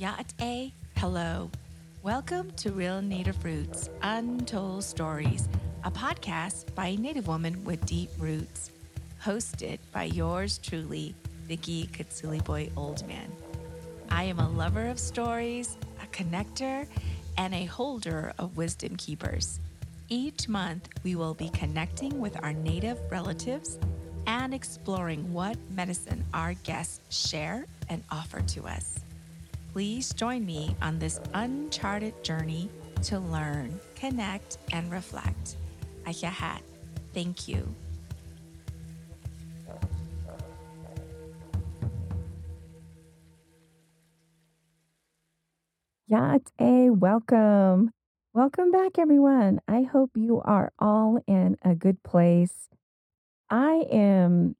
Ya'ate, hello. Welcome to Real Native Roots Untold Stories, a podcast by a Native woman with deep roots. Hosted by yours truly, Vicky Katsuli Boy Oldman. I am a lover of stories, a connector, and a holder of wisdom keepers. Each month, we will be connecting with our Native relatives and exploring what medicine our guests share and offer to us. Please join me on this uncharted journey to learn, connect, and reflect. Ayahat. Thank you. Yate, welcome. Welcome back, everyone. I hope you are all in a good place. I am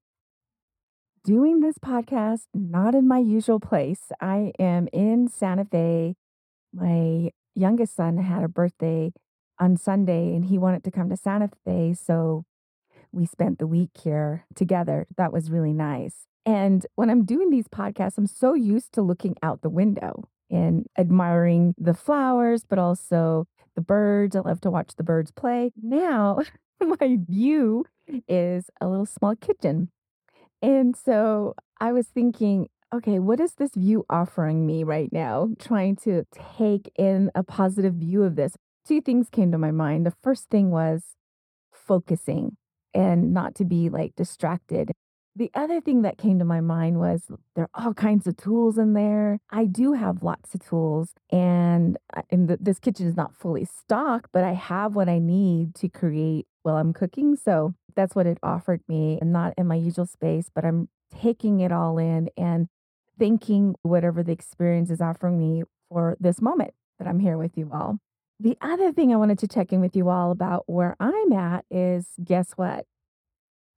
doing this podcast not in my usual place. I am in Santa Fe. My youngest son had a birthday on Sunday and he wanted to come to Santa Fe. So we spent the week here together. That was really nice. And when I'm doing these podcasts, I'm so used to looking out the window and admiring the flowers, but also the birds. I love to watch the birds play. Now, my view is a little small kitchen and so I was thinking, okay, what is this view offering me right now? Trying to take in a positive view of this. Two things came to my mind. The first thing was focusing and not to be like distracted. The other thing that came to my mind was there are all kinds of tools in there. I do have lots of tools, and, and the, this kitchen is not fully stocked, but I have what I need to create while I'm cooking. So that's what it offered me, and not in my usual space, but I'm taking it all in and thanking whatever the experience is offering me for this moment that I'm here with you all. The other thing I wanted to check in with you all about where I'm at is guess what?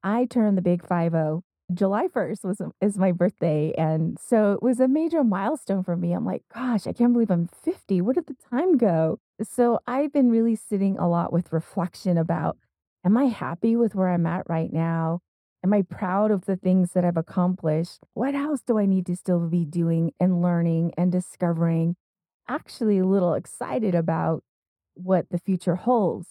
I turned the big 50. July 1st was is my birthday and so it was a major milestone for me. I'm like, gosh, I can't believe I'm 50. Where did the time go? So I've been really sitting a lot with reflection about am I happy with where I'm at right now? Am I proud of the things that I've accomplished? What else do I need to still be doing and learning and discovering? Actually, a little excited about what the future holds.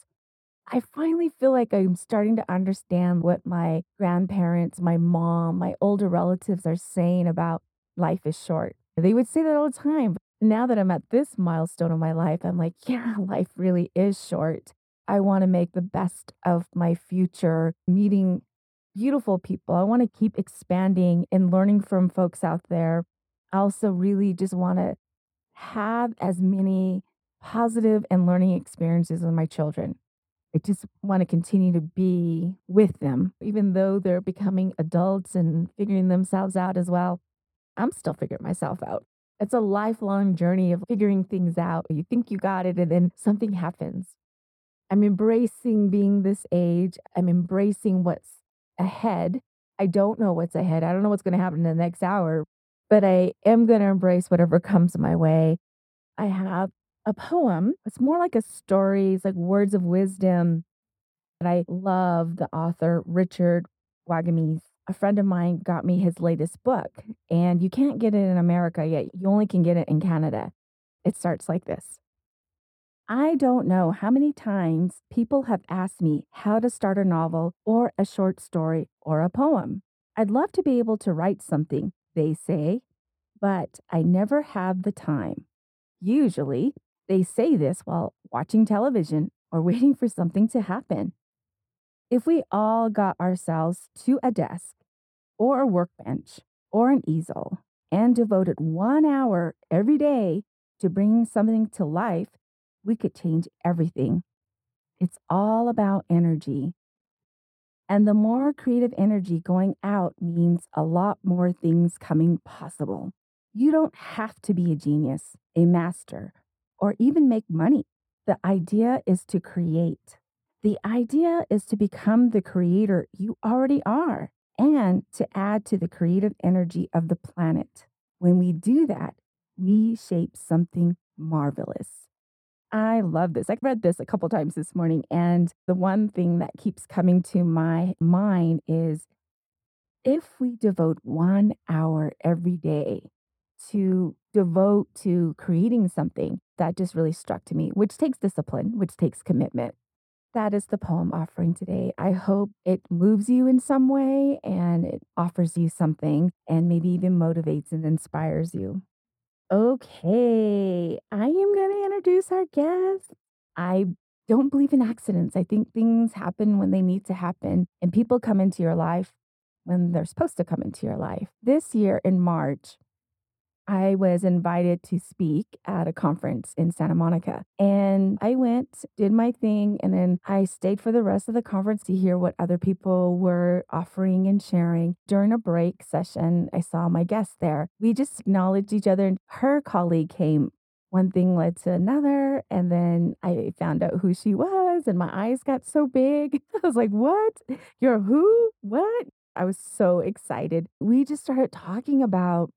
I finally feel like I'm starting to understand what my grandparents, my mom, my older relatives are saying about life is short. They would say that all the time. Now that I'm at this milestone of my life, I'm like, yeah, life really is short. I want to make the best of my future, meeting beautiful people. I want to keep expanding and learning from folks out there. I also really just want to have as many positive and learning experiences with my children. I just want to continue to be with them, even though they're becoming adults and figuring themselves out as well. I'm still figuring myself out. It's a lifelong journey of figuring things out. You think you got it, and then something happens. I'm embracing being this age. I'm embracing what's ahead. I don't know what's ahead. I don't know what's going to happen in the next hour, but I am going to embrace whatever comes my way. I have a poem. It's more like a story, it's like words of wisdom. And I love the author, Richard Wagamese. A friend of mine got me his latest book, and you can't get it in America yet. You only can get it in Canada. It starts like this I don't know how many times people have asked me how to start a novel or a short story or a poem. I'd love to be able to write something, they say, but I never have the time. Usually, they say this while watching television or waiting for something to happen. If we all got ourselves to a desk or a workbench or an easel and devoted one hour every day to bringing something to life, we could change everything. It's all about energy. And the more creative energy going out means a lot more things coming possible. You don't have to be a genius, a master, or even make money. The idea is to create. The idea is to become the creator you already are and to add to the creative energy of the planet. When we do that, we shape something marvelous. I love this. I read this a couple times this morning, and the one thing that keeps coming to my mind is if we devote one hour every day to devote to creating something that just really struck to me, which takes discipline, which takes commitment. That is the poem offering today. I hope it moves you in some way and it offers you something and maybe even motivates and inspires you. Okay, I am going to introduce our guest. I don't believe in accidents. I think things happen when they need to happen, and people come into your life when they're supposed to come into your life. This year in March, I was invited to speak at a conference in Santa Monica. And I went, did my thing, and then I stayed for the rest of the conference to hear what other people were offering and sharing. During a break session, I saw my guest there. We just acknowledged each other, and her colleague came. One thing led to another, and then I found out who she was, and my eyes got so big. I was like, What? You're who? What? I was so excited. We just started talking about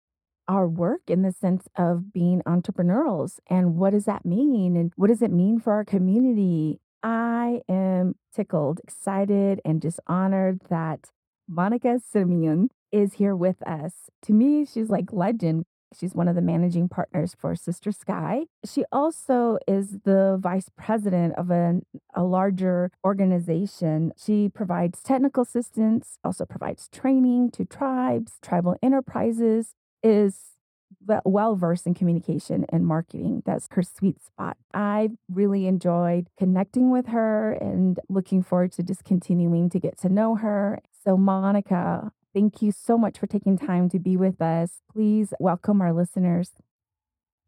our work in the sense of being entrepreneurials and what does that mean and what does it mean for our community. I am tickled, excited, and just honored that Monica Simeon is here with us. To me, she's like legend. She's one of the managing partners for Sister Sky. She also is the vice president of a, a larger organization. She provides technical assistance, also provides training to tribes, tribal enterprises, is well versed in communication and marketing. That's her sweet spot. I really enjoyed connecting with her and looking forward to just continuing to get to know her. So, Monica, thank you so much for taking time to be with us. Please welcome our listeners.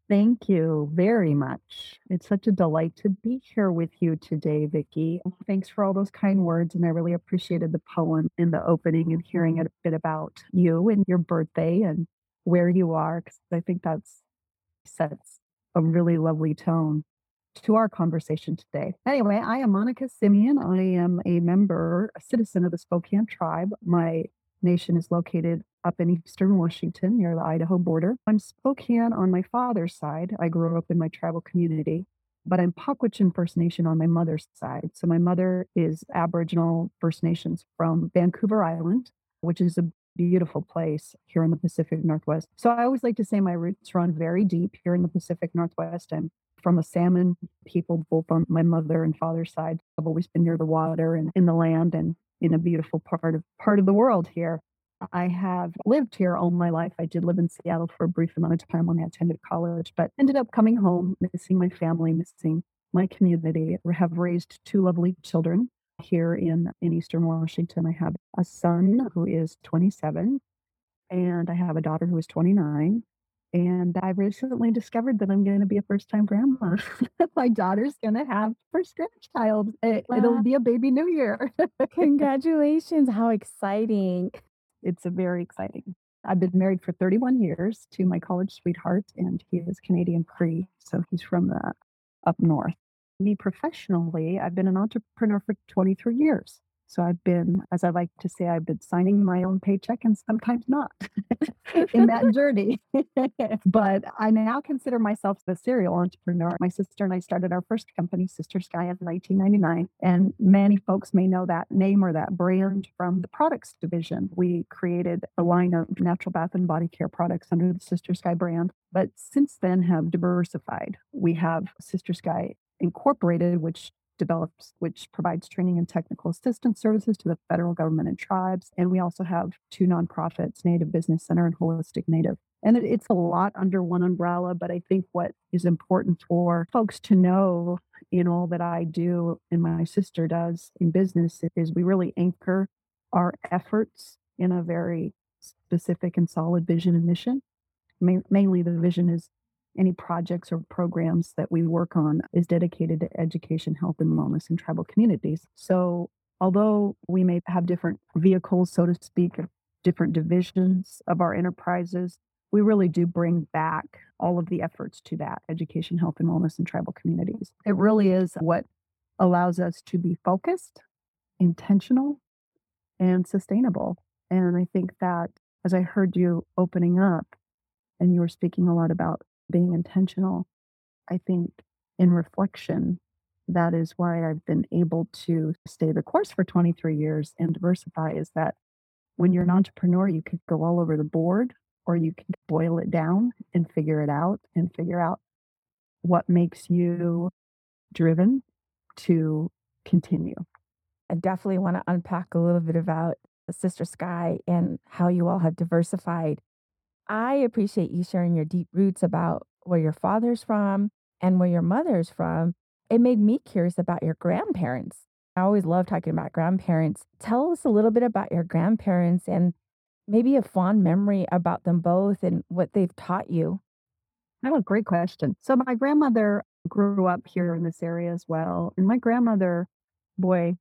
Thank you very much. It's such a delight to be here with you today, Vicki. Thanks for all those kind words. And I really appreciated the poem in the opening and hearing a bit about you and your birthday and where you are, because I think that's sets a really lovely tone to our conversation today. Anyway, I am Monica Simeon. I am a member, a citizen of the Spokane tribe. My nation is located up in eastern Washington near the Idaho border. I'm Spokane on my father's side. I grew up in my tribal community, but I'm Pukwudson First Nation on my mother's side. So my mother is Aboriginal First Nations from Vancouver Island, which is a beautiful place here in the Pacific Northwest. So I always like to say my roots run very deep here in the Pacific Northwest. I'm from a salmon people, both on my mother and father's side. I've always been near the water and in the land and in a beautiful part of part of the world here. I have lived here all my life. I did live in Seattle for a brief amount of time when I attended college, but ended up coming home, missing my family, missing my community. I have raised two lovely children here in, in Eastern Washington. I have a son who is 27, and I have a daughter who is 29. And I recently discovered that I'm going to be a first time grandma. My daughter's going to have first grandchild. It, wow. It'll be a baby new year. Congratulations. How exciting. It's a very exciting. I've been married for 31 years to my college sweetheart, and he is Canadian Cree. So he's from the up north me professionally, I've been an entrepreneur for 23 years. So I've been, as I like to say, I've been signing my own paycheck and sometimes not in that journey. but I now consider myself a serial entrepreneur. My sister and I started our first company, Sister Sky, in 1999. And many folks may know that name or that brand from the products division. We created a line of natural bath and body care products under the Sister Sky brand. But since then have diversified. We have Sister Sky Incorporated, which develops, which provides training and technical assistance services to the federal government and tribes. And we also have two nonprofits, Native Business Center and Holistic Native. And it, it's a lot under one umbrella, but I think what is important for folks to know in all that I do and my sister does in business is we really anchor our efforts in a very specific and solid vision and mission. Ma- mainly, the vision is any projects or programs that we work on is dedicated to education, health, and wellness in tribal communities. So, although we may have different vehicles, so to speak, different divisions of our enterprises, we really do bring back all of the efforts to that education, health, and wellness in tribal communities. It really is what allows us to be focused, intentional, and sustainable. And I think that as I heard you opening up, and you were speaking a lot about being intentional. I think in reflection, that is why I've been able to stay the course for 23 years and diversify is that when you're an entrepreneur, you could go all over the board or you can boil it down and figure it out and figure out what makes you driven to continue. I definitely want to unpack a little bit about Sister Sky and how you all have diversified. I appreciate you sharing your deep roots about where your father's from and where your mother's from. It made me curious about your grandparents. I always love talking about grandparents. Tell us a little bit about your grandparents and maybe a fond memory about them both and what they've taught you. Oh, great question. So, my grandmother grew up here in this area as well. And my grandmother, boy,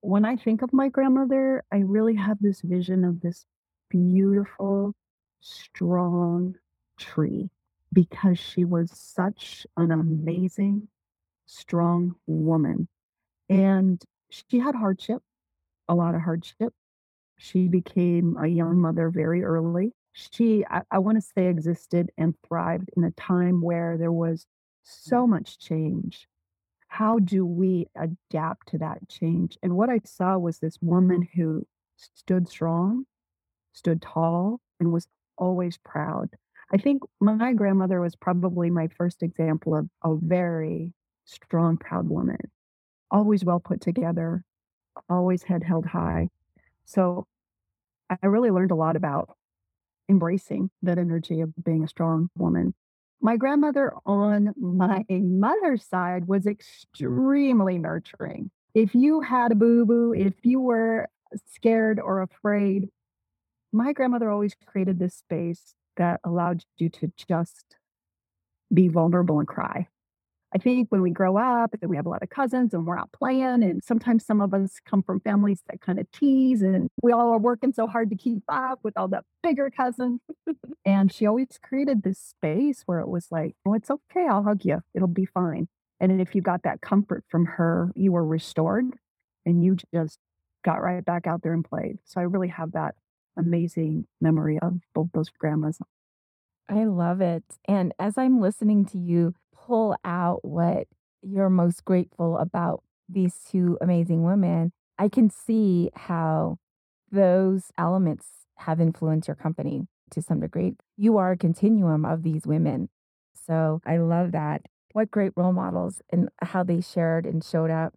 when I think of my grandmother, I really have this vision of this beautiful, strong tree because she was such an amazing, strong woman. And she had hardship, a lot of hardship. She became a young mother very early. She, I, I want to say, existed and thrived in a time where there was so much change. How do we adapt to that change? And what I saw was this woman who stood strong, stood tall, and was always proud. I think my grandmother was probably my first example of a very strong, proud woman, always well put together, always head held high. So I really learned a lot about embracing that energy of being a strong woman. My grandmother on my mother's side was extremely nurturing. If you had a boo boo, if you were scared or afraid, my grandmother always created this space that allowed you to just be vulnerable and cry. I think when we grow up we have a lot of cousins and we're out playing, and sometimes some of us come from families that kind of tease, and we all are working so hard to keep up with all the bigger cousins. and she always created this space where it was like, oh, it's okay. I'll hug you. It'll be fine. And if you got that comfort from her, you were restored and you just got right back out there and played. So I really have that amazing memory of both those grandmas. I love it. And as I'm listening to you pull out what you're most grateful about these two amazing women, I can see how those elements have influenced your company to some degree. You are a continuum of these women. So I love that. What great role models and how they shared and showed up.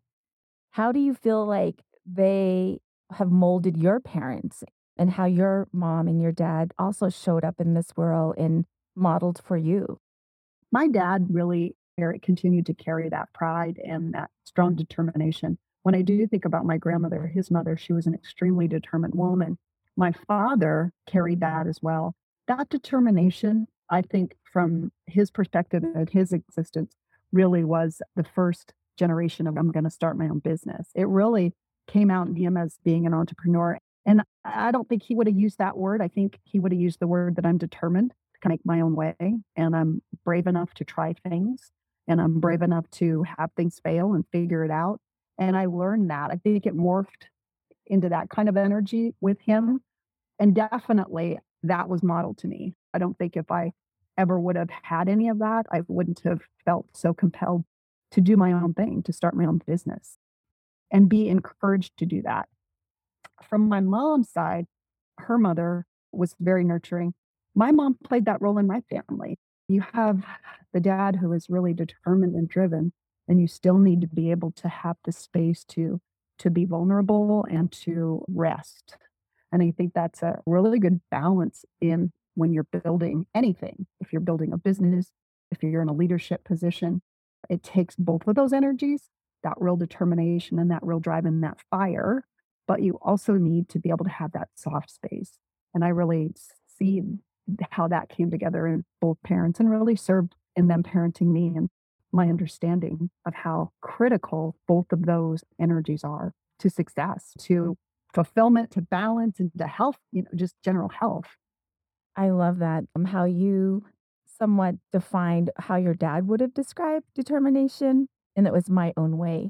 How do you feel like they have molded your parents and how your mom and your dad also showed up in this world and modeled for you. My dad really continued to carry that pride and that strong determination. When I do think about my grandmother, his mother, she was an extremely determined woman. My father carried that as well. That determination, I think, from his perspective and his existence, really was the first generation of I'm going to start my own business. It really came out in him as being an entrepreneur and I don't think he would have used that word. I think he would have used the word that I'm determined to make my own way and I'm brave enough to try things and I'm brave enough to have things fail and figure it out. And I learned that. I think it morphed into that kind of energy with him. And definitely that was modeled to me. I don't think if I ever would have had any of that, I wouldn't have felt so compelled to do my own thing, to start my own business and be encouraged to do that from my mom's side, her mother was very nurturing. My mom played that role in my family. You have the dad who is really determined and driven, and you still need to be able to have the space to to be vulnerable and to rest. And I think that's a really good balance in when you're building anything. If you're building a business, if you're in a leadership position, it takes both of those energies, that real determination and that real drive and that fire but you also need to be able to have that soft space. And I really see how that came together in both parents and really served in them parenting me and my understanding of how critical both of those energies are to success, to fulfillment, to balance, and to health, you know, just general health. I love that. Um, how you somewhat defined how your dad would have described determination. And it was my own way.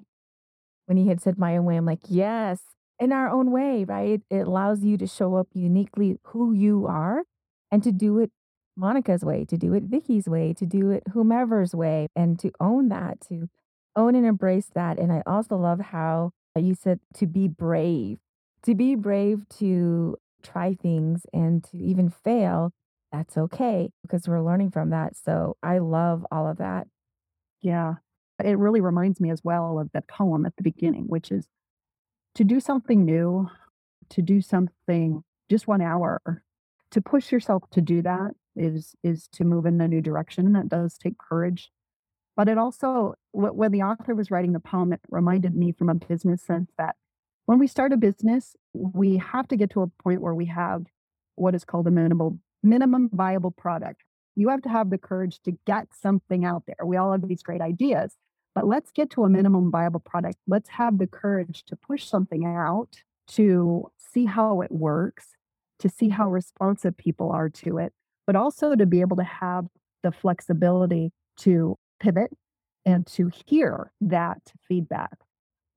When he had said my own way, I'm like, yes, in our own way, right? It allows you to show up uniquely who you are and to do it Monica's way, to do it Vicky's way, to do it whomever's way, and to own that, to own and embrace that. And I also love how you said to be brave, to be brave to try things and to even fail that's okay because we're learning from that. So I love all of that. Yeah. It really reminds me as well of the poem at the beginning, which is to do something new, to do something just 1 hour, to push yourself to do that is is to move in a new direction, and that does take courage. But it also wh when the author was writing the poem, it reminded me from a business sense that when we start a business, we have to get to a point where we have what is called a minimal minimum viable product. You have to have the courage to get something out there. We all have these great ideas, but let's get to a minimum viable product. Let's have the courage to push something out, to see how it works, to see how responsive people are to it, but also to be able to have the flexibility to pivot and to hear that feedback.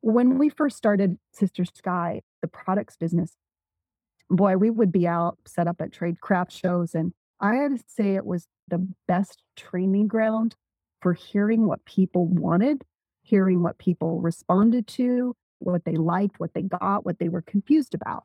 When we first started Sister Sky, the products business, boy, we would be out set up at trade craft shows. And I had to say it was the best training ground for hearing what people wanted, hearing what people responded to, what they liked, what they got, what they were confused about.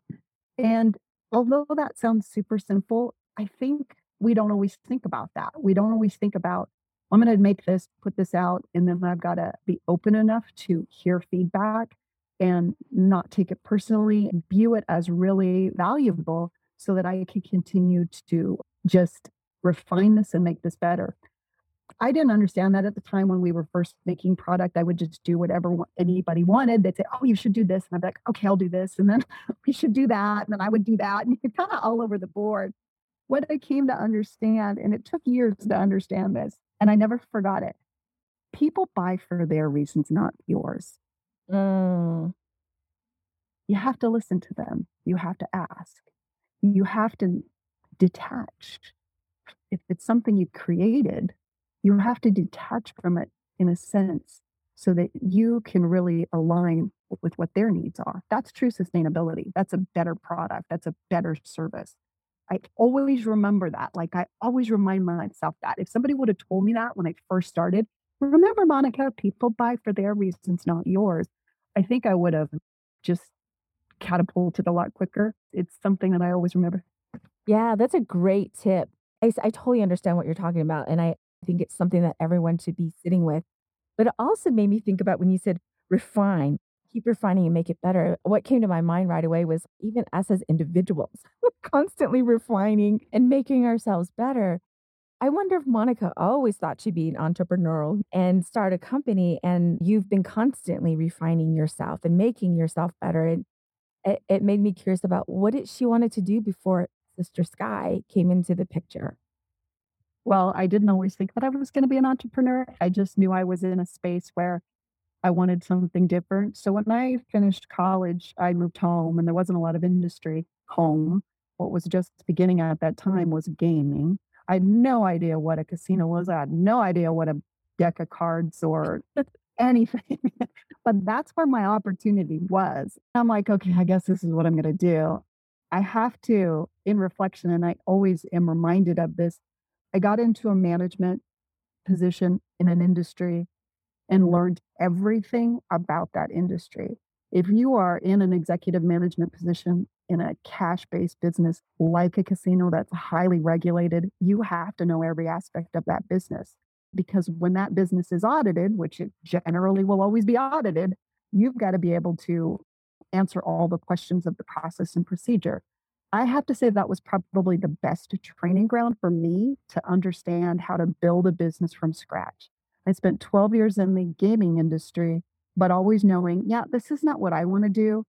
And although that sounds super simple, I think we don't always think about that. We don't always think about, I'm going to make this, put this out, and then I've got to be open enough to hear feedback and not take it personally and view it as really valuable so that I can continue to just refine this and make this better. I didn't understand that at the time when we were first making product. I would just do whatever anybody wanted. They'd say, "Oh, you should do this," and I'd be like, "Okay, I'll do this," and then we should do that, and then I would do that, and you're kind of all over the board. What I came to understand, and it took years to understand this, and I never forgot it. People buy for their reasons, not yours. Mm. You have to listen to them. You have to ask. You have to detach. If it's something you created, you have to detach from it in a sense so that you can really align with what their needs are. That's true sustainability. That's a better product. That's a better service. I always remember that. Like I always remind myself that. If somebody would have told me that when I first started, remember, Monica, people buy for their reasons, not yours. I think I would have just catapulted a lot quicker. It's something that I always remember. Yeah, that's a great tip. I, I totally understand what you're talking about. And I think it's something that everyone should be sitting with. But it also made me think about when you said refine, keep refining and make it better. What came to my mind right away was even us as individuals, we're constantly refining and making ourselves better. I wonder if Monica always thought she'd be an entrepreneurial and start a company, and you've been constantly refining yourself and making yourself better. And it, it made me curious about what did she wanted to do before Sister Sky came into the picture. Well, I didn't always think that I was going to be an entrepreneur. I just knew I was in a space where I wanted something different. So when I finished college, I moved home and there wasn't a lot of industry home. What was just beginning at that time was gaming. I had no idea what a casino was. I had no idea what a deck of cards or anything. but that's where my opportunity was. I'm like, okay, I guess this is what I'm going to do. I have to, in reflection, and I always am reminded of this. I got into a management position in an industry and learned everything about that industry. If you are in an executive management position in a cash based business like a casino that's highly regulated, you have to know every aspect of that business. Because when that business is audited, which it generally will always be audited, you've got to be able to answer all the questions of the process and procedure. I have to say that was probably the best training ground for me to understand how to build a business from scratch. I spent 12 years in the gaming industry, but always knowing, yeah, this is not what I want to do.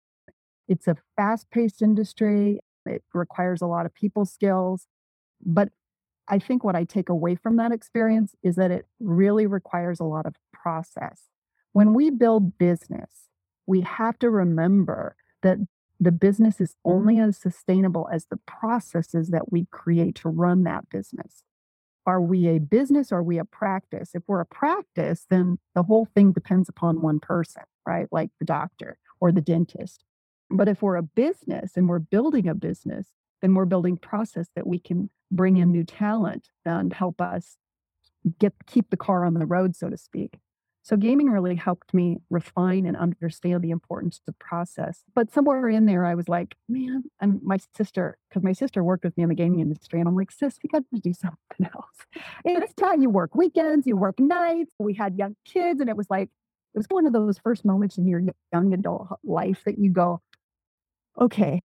It's a fast paced industry. It requires a lot of people skills. But I think what I take away from that experience is that it really requires a lot of process. When we build business, we have to remember that the business is only mm-hmm. as sustainable as the processes that we create to run that business. Are we a business or are we a practice? If we're a practice, then the whole thing depends upon one person, right? Like the doctor or the dentist. But if we're a business and we're building a business, then we're building process that we can bring in new talent and help us get keep the car on the road, so to speak. So gaming really helped me refine and understand the importance of the process. But somewhere in there, I was like, man, and my sister, because my sister worked with me in the gaming industry, and I'm like, sis, we got to do something else. It's time you work weekends, you work nights. We had young kids, and it was like, it was one of those first moments in your young adult life that you go, okay,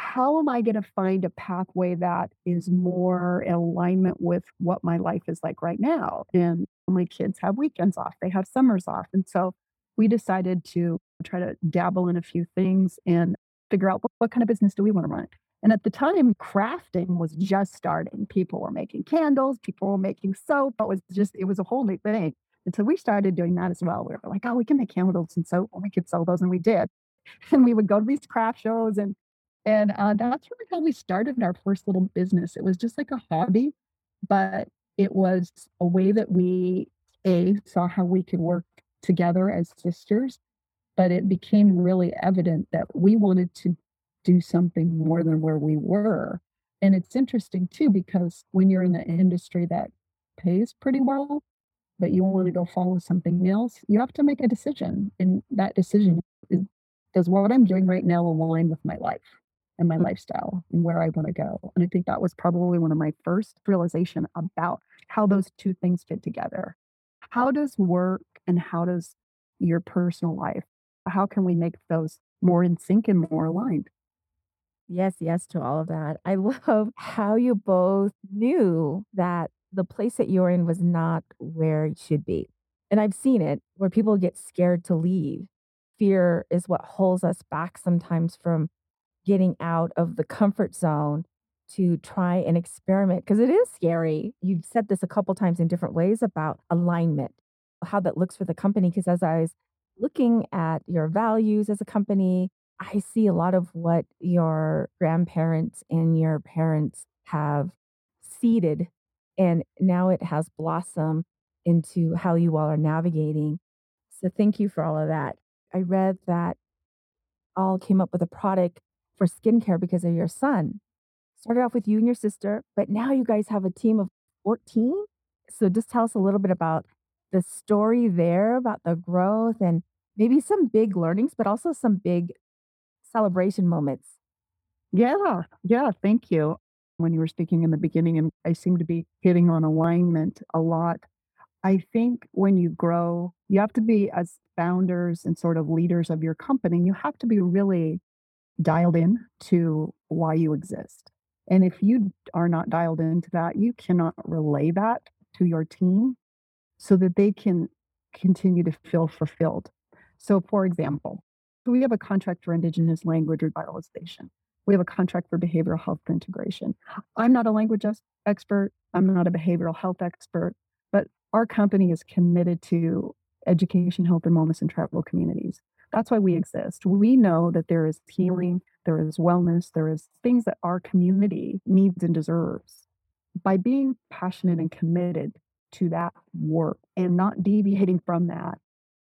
how am I going to find a pathway that is more in alignment with what my life is like right now? And my kids have weekends off, they have summers off. And so we decided to try to dabble in a few things and figure out what, what kind of business do we want to run. And at the time, crafting was just starting. People were making candles, people were making soap. It was just, it was a whole new thing. And so we started doing that as well. We were like, oh, we can make candles and soap and we could sell those. And we did. And we would go to these craft shows and and uh, that's really how we started our first little business. It was just like a hobby, but it was a way that we a saw how we could work together as sisters. But it became really evident that we wanted to do something more than where we were. And it's interesting too, because when you're in an industry that pays pretty well, but you want to go follow something else, you have to make a decision. And that decision is does what I'm doing right now align with my life? And my mm. lifestyle and where I want to go. And I think that was probably one of my first realization about how those two things fit together. How does work and how does your personal life, how can we make those more in sync and more aligned? Yes, yes to all of that. I love how you both knew that the place that you're in was not where it should be. And I've seen it where people get scared to leave. Fear is what holds us back sometimes from getting out of the comfort zone to try and experiment because it is scary. You've said this a couple times in different ways about alignment, how that looks for the company. Because as I was looking at your values as a company, I see a lot of what your grandparents and your parents have seeded, and now it has blossomed into how you all are navigating. So, thank you for all of that. I read that all came up with a product for skincare because of your son. Started off with you and your sister, but now you guys have a team of 14. So just tell us a little bit about the story there, about the growth and maybe some big learnings, but also some big celebration moments. Yeah, yeah, thank you. When you were speaking in the beginning, and I seem to be hitting on alignment a lot. I think when you grow, you have to be, as founders and sort of leaders of your company, you have to be really dialed in to why you exist. And if you are not dialed into that, you cannot relay that to your team so that they can continue to feel fulfilled. So, for example, we have a contract for Indigenous language revitalization. We have a contract for behavioral health integration. I'm not a language expert, I'm not a behavioral health expert, but our company is committed to education, health, and wellness in tribal communities. That's why we exist. We know that there is healing, there is wellness, there is things that our community needs and deserves. By being passionate and committed to that work and not deviating from that,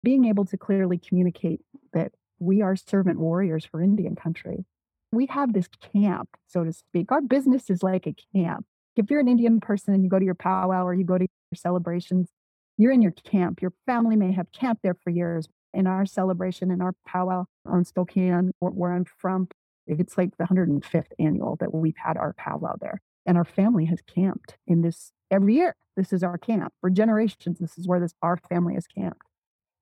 being able to clearly communicate that we are servant warriors for Indian country. We have this camp, so to speak. Our business is like a camp. If you're an Indian person and you go to your powwow or you go to your celebrations, you're in your camp. Your family may have camped there for years, in our celebration in our powwow on Spokane, where I'm from. It's like the 105th annual that we've had our powwow there. And our family has camped in this every year. This is our camp for generations. This is where this our family has camped.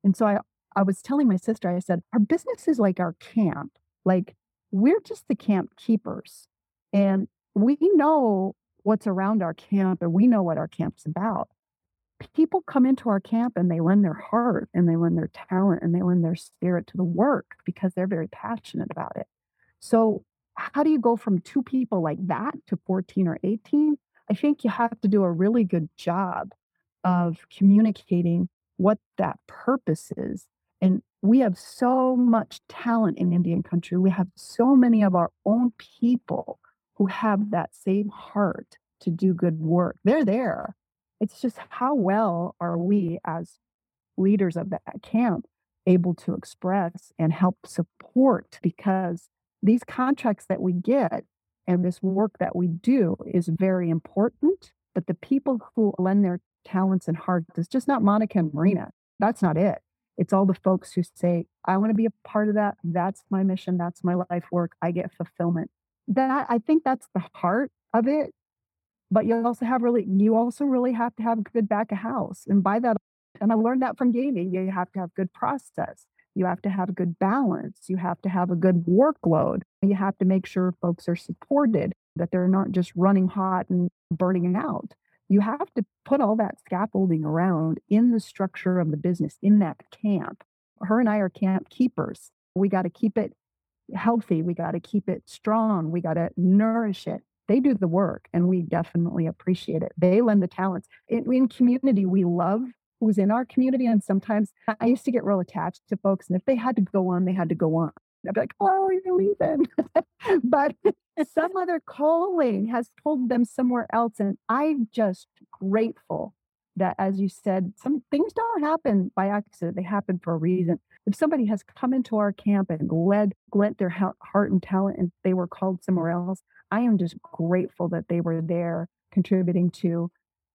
And so I, I was telling my sister, I said, our business is like our camp. Like we're just the camp keepers. And we know what's around our camp and we know what our camp's about people come into our camp and they lend their heart and they lend their talent and they lend their spirit to the work because they're very passionate about it. So, how do you go from two people like that to 14 or 18? I think you have to do a really good job of communicating what that purpose is. And we have so much talent in Indian country. We have so many of our own people who have that same heart to do good work. They're there. It's just how well are we as leaders of that uh, camp able to express and help support because these contracts that we get and this work that we do is very important. But the people who lend their talents and hearts is just not Monica and Marina. that's not it. It's all the folks who say, I want to be a part of that. That's my mission. That's my life work. I get fulfillment. That I think that's the heart of it. But you also have really, you also really have to have good back of house. And by that, and I learned that from gaming, you have to have good process. You have to have a good balance. You have to have a good workload. You have to make sure folks are supported, that they're not just running hot and burning out. You have to put all that scaffolding around in the structure of the business, in that camp. Her and I are camp keepers. We got to keep it healthy. We got to keep it strong. We got to nourish it. They do the work and we definitely appreciate it. They lend the talents. In, in community, we love who's in our community. And sometimes I used to get real attached to folks. And if they had to go on, they had to go on. I'd be like, oh, you're leaving. but some other calling has pulled them somewhere else. And I'm just grateful that, as you said, some things don't happen by accident, they happen for a reason. If somebody has come into our camp and led, lent their heart and talent and they were called somewhere else, I am just grateful that they were there contributing to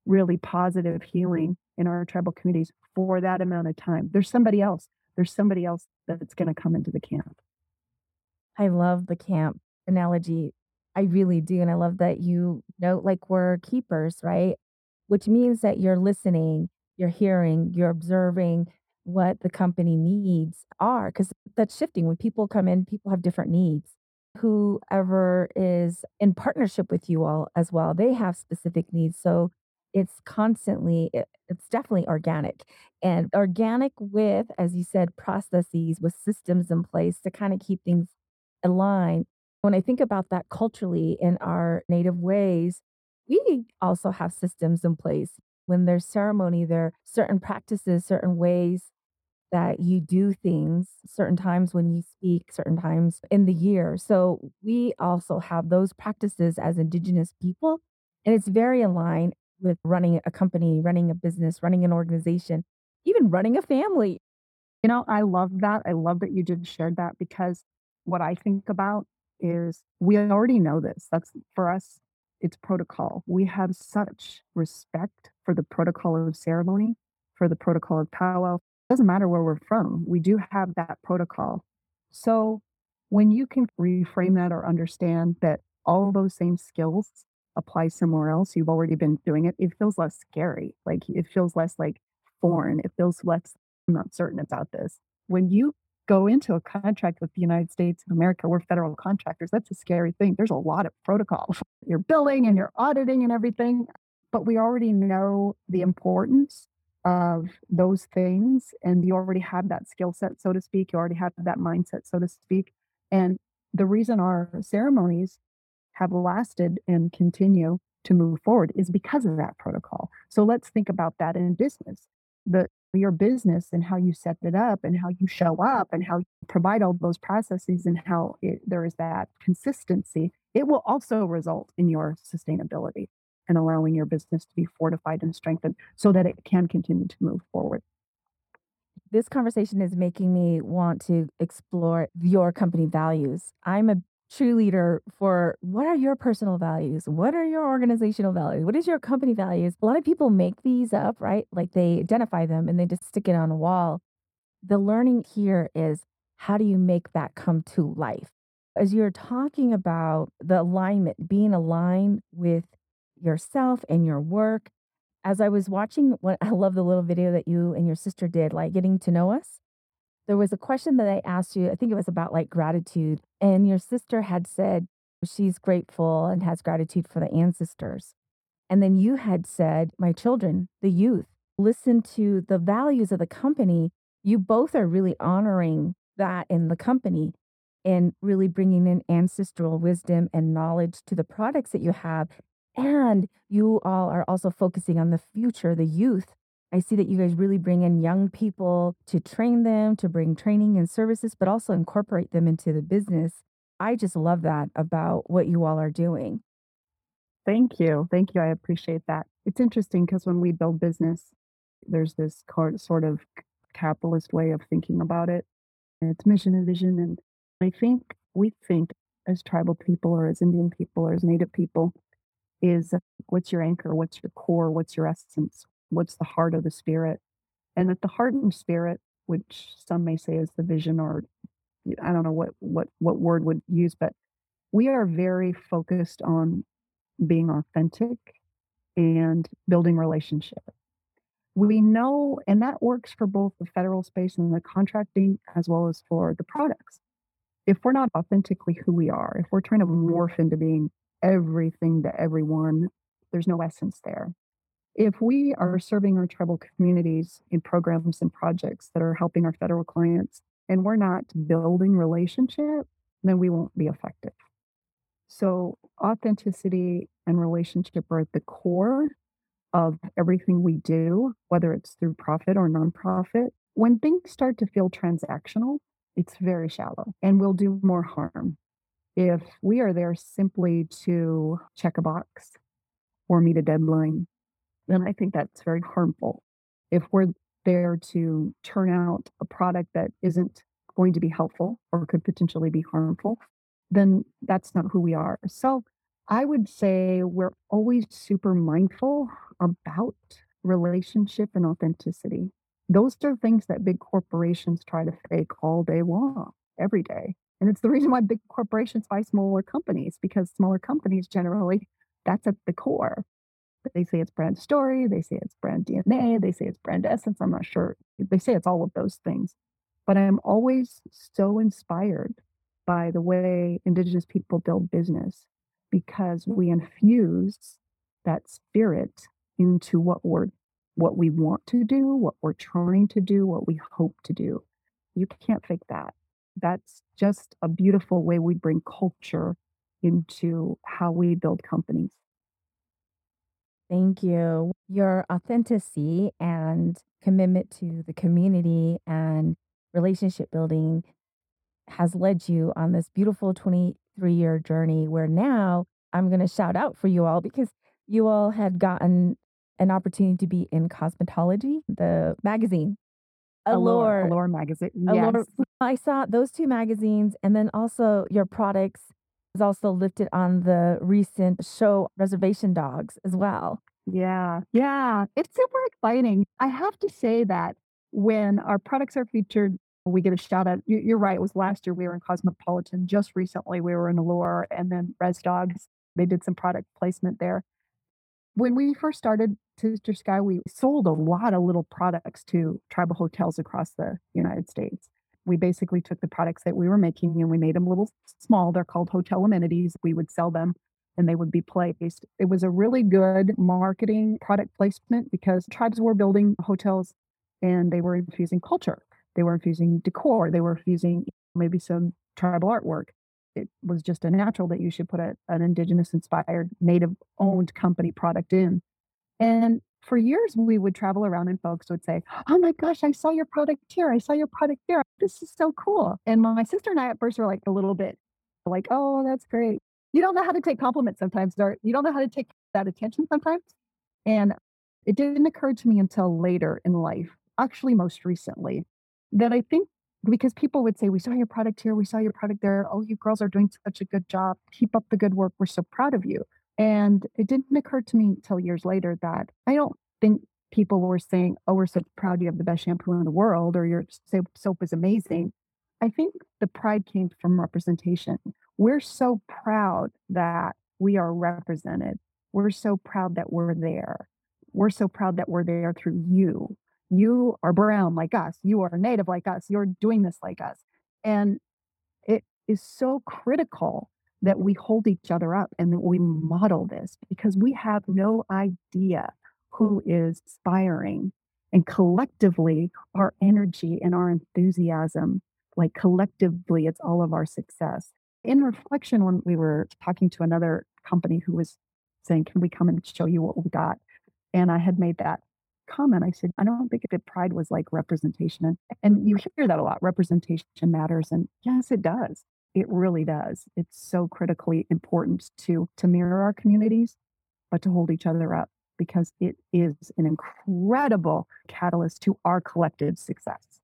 really positive mm-hmm. healing in our tribal communities for that amount of time. There's somebody else. There's somebody else that's going to come into the camp. I love the camp analogy. I really do. And I love that you note like we're keepers, right? Which means that you're listening, you're hearing, you're observing what the company needs are. Because that's shifting. When people come in, people have different needs. Whoever is in partnership with you all as well, they have specific needs. So it's constantly it, it's definitely organic and organic with as you said processes with systems in place to kind of keep things aligned when i think about that culturally in our native ways we also have systems in place when there's ceremony there are certain practices certain ways that you do things certain times when you speak certain times in the year so we also have those practices as indigenous people and it's very aligned with running a company, running a business, running an organization, even running a family. You know, I love that. I love that you just shared that because what I think about is we already know this. That's for us, it's protocol. We have such respect for the protocol of ceremony, for the protocol of powwow. Doesn't matter where we're from, we do have that protocol. So when you can reframe that or understand that all those same skills apply somewhere else, you've already been doing it, it feels less scary. Like it feels less like foreign. It feels less, I'm not certain about this. When you go into a contract with the United States of America, we're federal contractors. That's a scary thing. There's a lot of protocol. You're billing and you're auditing and everything, but we already know the importance of those things. And you already have that skill set, so to speak. You already have that mindset, so to speak. And the reason our ceremonies have lasted and continue to move forward is because of that protocol. So let's think about that in business. The your business and how you set it up and how you show up and how you provide all those processes and how it, there is that consistency, it will also result in your sustainability and allowing your business to be fortified and strengthened so that it can continue to move forward. This conversation is making me want to explore your company values. I'm a cheerleader for what are your personal values? What are your organizational values? What is your company values? A lot of people make these up, right? Like they identify them and they just stick it on a wall. The learning here is how do you make that come to life? As you're talking about the alignment, being aligned with yourself and your work, as I was watching what I love the little video that you and your sister did, like getting to know us there was a question that I asked you. I think it was about like gratitude. And your sister had said she's grateful and has gratitude for the ancestors. And then you had said, my children, the youth, listen to the values of the company. You both are really honoring that in the company and really bringing in ancestral wisdom and knowledge to the products that you have. And you all are also focusing on the future, the youth, I see that you guys really bring in young people to train them, to bring training and services, but also incorporate them into the business. I just love that about what you all are doing. Thank you. Thank you. I appreciate that. It's interesting because when we build business, there's this sort of capitalist way of thinking about it. It's mission and vision. And I think we think as tribal people or as Indian people or as Native people is uh, what's your anchor? What's your core? What's your essence? what's the heart of the spirit And that the heart and spirit, which some may say is the vision or I don't know what what what word would use, but we are very focused on being authentic and building relationship. We know, and that works for both the federal space and the contracting as well as for the products. If we're not authentically who we are, if we're trying to mm-hmm. morph into being everything to everyone, there's no essence there. If we are serving our tribal communities in programs and projects that are helping our federal clients and we're not building relationship, then we won't be effective. So authenticity and relationship are at the core of everything we do, whether it's through profit or nonprofit. When things start to feel transactional, it's very shallow and will do more harm. If we are there simply to check a box or meet a deadline, then I think that's very harmful. If we're there to turn out a product that isn't going to be helpful or could potentially be harmful, then that's not who we are. So I would say we're always super mindful about relationship and authenticity. Those are things that big corporations try to fake all day long, every day. And it's the reason why big corporations buy smaller companies because smaller companies generally, that's at the core. They say it's brand story, they say it's brand DNA, they say it's brand essence. I'm not sure. They say it's all of those things. But I'm always so inspired by the way Indigenous people build business because we infuse that spirit into what we're what we want to do, what we're trying to do, what we hope to do. You can't fake that. That's just a beautiful way we bring culture into how we build companies. Thank you. Your authenticity and commitment to the community and relationship building has led you on this beautiful 23 year journey where now I'm going to shout out for you all because you all had gotten an opportunity to be in cosmetology, the magazine. Allure, Allure, Allure magazine. Yes. Allure. I saw those two magazines, and then also your products was also lifted on the recent show Reservation Dogs as well. Yeah, yeah, it's super exciting. I have to say that when our products are featured we get a shout out. You, are right. It was last year we were in Cosmopolitan. Just recently we were in Allure and then Res Dogs. They did some product placement there. When we first started Sister Sky, we sold a lot of little products to tribal hotels across the United States. We basically took the products that we were making and we made them a little small. They're called hotel amenities. We would sell them and they would be placed. It was a really good marketing product placement because tribes were building hotels and they were infusing culture they were infusing decor. They were infusing maybe some tribal artwork. It was just a natural that you should put a, an indigenous inspired, native owned company product in. And for years, we would travel around and folks would say, Oh my gosh, I saw your product here. I saw your product there. This is so cool. And my sister and I at first were like a little bit like, Oh, that's great. You don't know how to take compliments sometimes, or you don't know how to take that attention sometimes. And it didn't occur to me until later in life, actually, most recently, that I think because people would say, We saw your product here, we saw your product there. Oh, you girls are doing such a good job. Keep up the good work. We're so proud of you. And it didn't occur to me until years later that I don't think people were saying, Oh, we're so proud you have the best shampoo in the world or your soap is amazing. I think the pride came from representation. We're so proud that we are represented. We're so proud that we're there. We're so proud that we're there through you you are brown like us you are native like us you're doing this like us and it is so critical that we hold each other up and that we mm. model this because we have no idea who is inspiring and collectively our energy and our enthusiasm like collectively it's all of our success in reflection when we were talking to another company who was saying can we come and show you what we got and i had made that comment, I said, I don't think that pride was like representation. And, and you hear that a lot representation matters. And yes, it does. It really does. It's so critically important to to mirror our communities, but to hold each other up because it is an incredible catalyst to our collective success.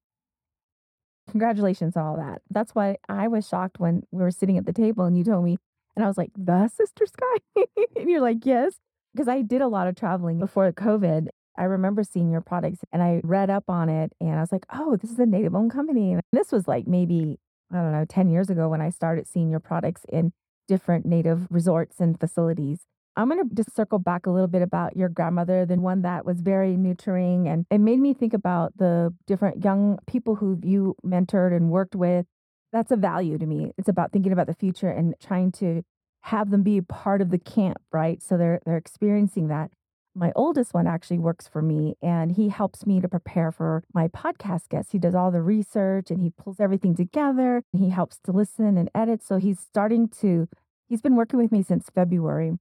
Congratulations on all that. That's why I was shocked when we were sitting at the table and you told me, and I was like, the Sister Sky? and you're like, yes. Because I did a lot of traveling before COVID I remember seeing your products and I read up on it and I was like, oh, this is a native owned company. And this was like maybe, I don't know, 10 years ago when I started seeing your products in different native resorts and facilities. I'm going to just circle back a little bit about your grandmother, the one that was very nurturing. And it made me think about the different young people who you mentored and worked with. That's a value to me. It's about thinking about the future and trying to have them be part of the camp, right? So they're they're experiencing that. My oldest one actually works for me and he helps me to prepare for my podcast guests. He does all the research and he pulls everything together. He helps to listen and edit. So he's starting to, he's been working with me since February.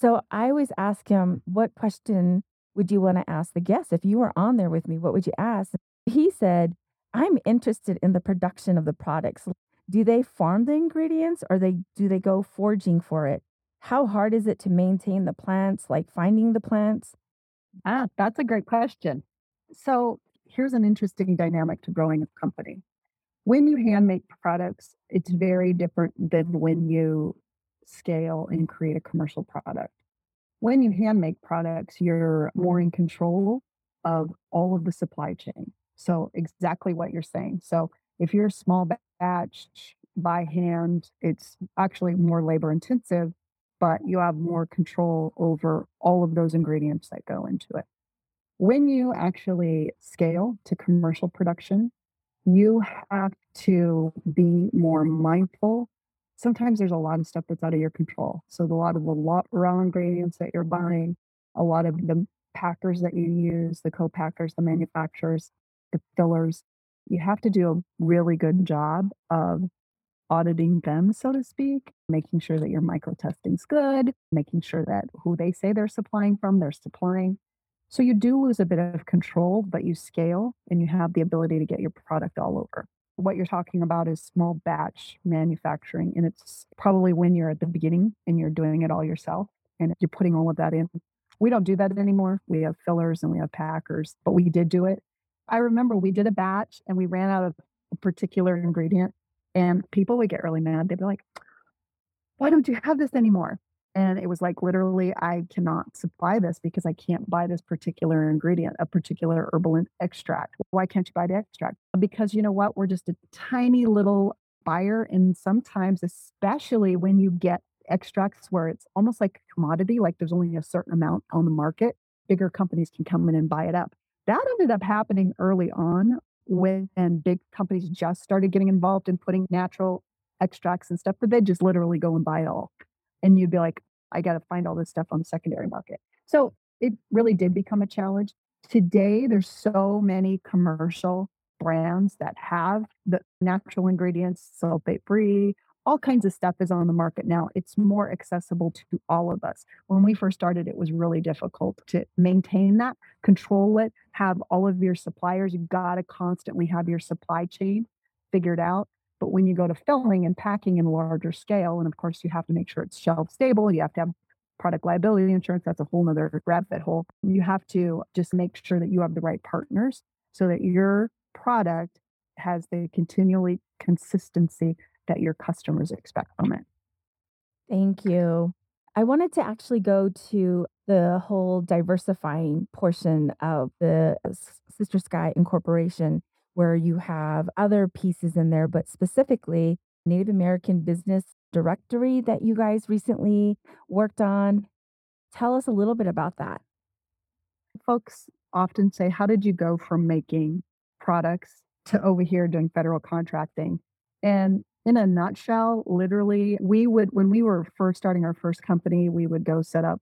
So I always ask him, what question would you want to ask the guests? If you were on there with me, what would you ask? He said, I'm interested in the production of the products. Do they farm the ingredients or they do they go foraging for it? How hard is it to maintain the plants, like finding the plants? Ah, that's a great question. So here's an interesting dynamic to growing a company. When you hand make products, it's very different than when you scale and create a commercial product. When you hand make products, you're more in control of all of the supply chain. So exactly what you're saying. So if you're a small batch by hand, it's actually more labor intensive but you have more control over all of those ingredients that go into it. When you actually scale to commercial production, you have to be more mindful. Sometimes there's a lot of stuff that's out of your control. So, a lot of the raw ingredients that you're buying, a lot of the packers that you use, the co packers, the manufacturers, the fillers, you have to do a really good job of auditing them, so to speak, making sure that your micro testing's good, making sure that who they say they're supplying from, they're supplying. So you do lose a bit of control, but you scale and you have the ability to get your product all over. What you're talking about is small batch manufacturing, and it's probably when you're at the beginning and you're doing it all yourself and you're putting all of that in. We don't do that anymore. We have fillers and we have packers, but we did do it. I remember we did a batch and we ran out of a particular ingredient and people would get really mad. They'd be like, why don't you have this anymore? And it was like, literally, I cannot supply this because I can't buy this particular ingredient, a particular herbal extract. Why can't you buy the extract? Because you know what? We're just a tiny little buyer. And sometimes, especially when you get extracts where it's almost like a commodity, like there's only a certain amount on the market, bigger companies can come in and buy it up. That ended up happening early on when big companies just started getting involved in putting natural extracts and stuff, but they'd just literally go and buy it all. And you'd be like, I got to find all this stuff on the secondary market. So it really did become a challenge. Today, there's so many commercial brands that have the natural ingredients, sulfate free, all kinds of stuff is on the market now. It's more accessible to all of us. When we first started, it was really difficult to maintain that, control it, have all of your suppliers. You've got to constantly have your supply chain figured out. But when you go to filling and packing in larger scale, and of course, you have to make sure it's shelf stable, you have to have product liability insurance. That's a whole nother rabbit hole. You have to just make sure that you have the right partners so that your product has the continually consistency that your customers expect from it. Thank you. I wanted to actually go to the whole diversifying portion of the Sister Sky Incorporation, where you have other pieces in there, but specifically Native American Business Directory that you guys recently worked on. Tell us a little bit about that. Folks often say, How did you go from making products to over here doing federal contracting? And in a nutshell, literally, we would, when we were first starting our first company, we would go set up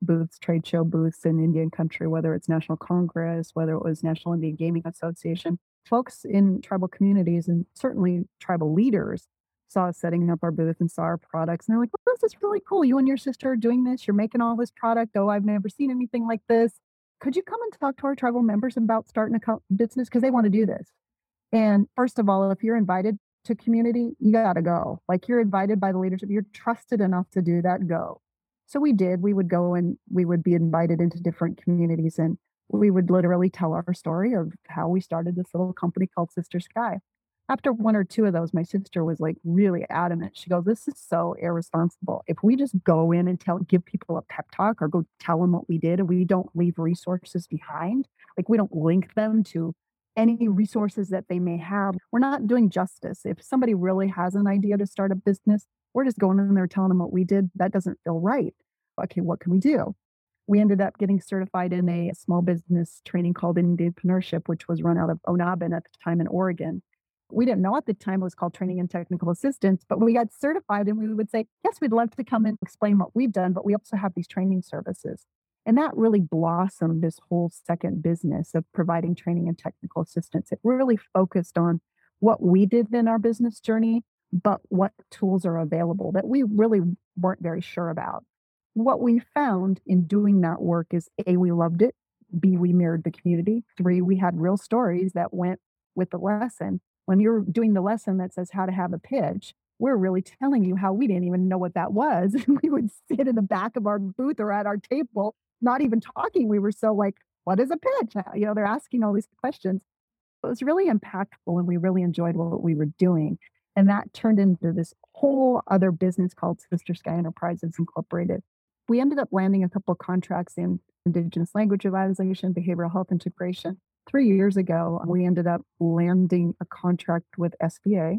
booths, trade show booths in Indian country, whether it's National Congress, whether it was National Indian Gaming Association. Folks in tribal communities and certainly tribal leaders saw us setting up our booth and saw our products. And they're like, well, this is really cool. You and your sister are doing this. You're making all this product. Oh, I've never seen anything like this. Could you come and talk to our tribal members about starting a business? Because they want to do this. And first of all, if you're invited to community, you got to go. Like you're invited by the leadership, you're trusted enough to do that, go. So we did. We would go and we would be invited into different communities and we would literally tell our story of how we started this little company called Sister Sky. after one or two of those, my sister was like really adamant. She goes, This is so irresponsible. If we just go in and tell, give people a pep talk or go tell them what we did and we don't leave resources behind, like we don't link them to any resources that they may have, we're not doing justice. If somebody really has an idea to start a business, we're just going in there telling them what we did. That doesn't feel right. Okay, what can we do? We ended up getting certified in a small business training called Indianpreneurship, which was run out of ONABEN at the time in Oregon. We didn't know at the time it was called training and technical assistance, but we got certified and we would say, yes, we'd love to come and explain what we've done, but we also have these training services. And that really blossomed this whole second business of providing training and technical assistance. It really focused on what we did in our business journey, but what tools are available that we really weren't very sure about. What we found in doing that work is A, we loved it. B, we mirrored the community. Three, we had real stories that went with the lesson. When you're doing the lesson that says how to have a pitch, we're really telling you how we didn't even know what that was. And we would sit in the back of our booth or at our table not even talking. We were so like, what is a pitch? Uh, you know, they're asking all these questions. It was really impactful and we really enjoyed what we were doing. And that turned into this whole other business called Sister Sky Enterprises Incorporated. We ended up landing a couple of contracts in Indigenous language revitalization, behavioral health integration. Three years ago, we ended up landing a contract with SBA,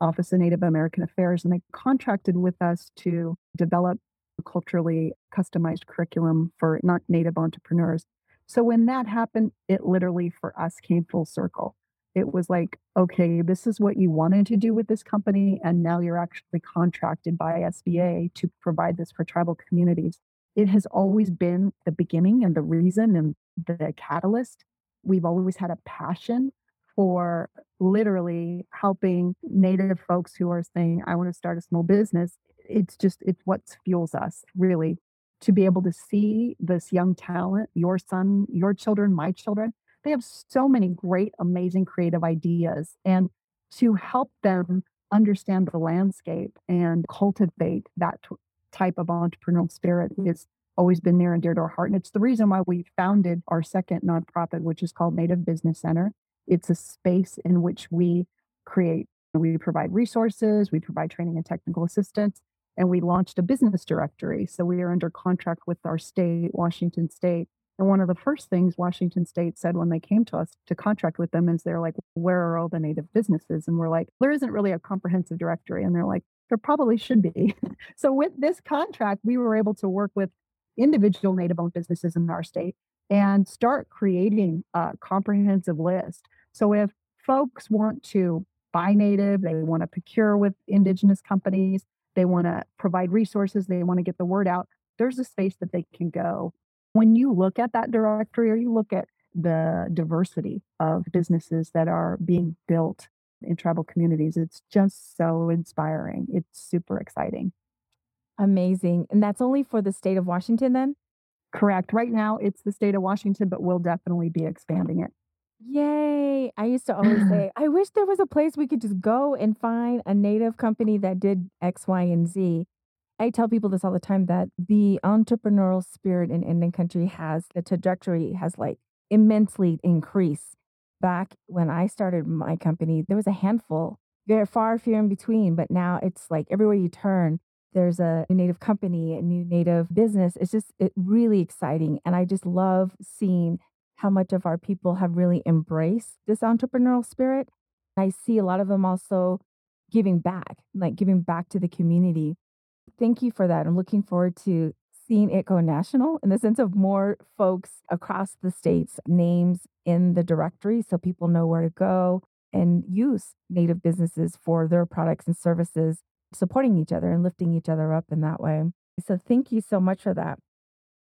Office of Native American Affairs, and they contracted with us to develop culturally customized curriculum for not native entrepreneurs. So when that happened, it literally for us came full circle. It was like, okay, this is what you wanted to do with this company. And now you're actually contracted by SBA to provide this for tribal communities. It has always been the beginning and the reason and the catalyst. We've always had a passion for literally helping Native folks who are saying, I want to start a small business it's just it's what fuels us really to be able to see this young talent your son your children my children. They have so many great amazing creative ideas and to help them understand the landscape and cultivate that t- type of entrepreneurial spirit has always been near and dear to our heart and it's the reason why we founded our second nonprofit which is called native business center. It's a space in which we create we provide resources we provide training and technical assistance and we launched a business directory. So we are under contract with our state, Washington State. And one of the first things Washington State said when they came to us to contract with them is they're like, where are all the native businesses? And we're like, there isn't really a comprehensive directory. And they're like, there probably should be. so with this contract, we were able to work with individual native owned businesses in our state and start creating a comprehensive list. So if folks want to buy native, they want to procure with indigenous companies, they want to provide resources, they want to get the word out, there's a space that they can go. When you look at that directory or you look at the diversity of businesses that are being built in tribal communities, it's just so inspiring. It's super exciting. Amazing. And that's only for the state of Washington then? Correct. Right now, it's the state of Washington, but we'll definitely be expanding it. Yay. I used to always say, I wish there was a place we could just go and find a native company that did X, Y, and Z. I tell people this all the time that the entrepreneurial spirit in Indian country has the trajectory has like immensely increased. Back when I started my company, there was a handful, very far few in between, but now it's like everywhere you turn, there's a new native company, a new native business. It's just it really exciting. And I just love seeing how much of our people have really embraced this entrepreneurial spirit. I see a lot of them also giving back, like giving back to the community. Thank you for that. I'm looking forward to seeing it go national in the sense of more folks across the states names in the directory so people know where to go and use native businesses for their products and services, supporting each other and lifting each other up in that way. So thank you so much for that.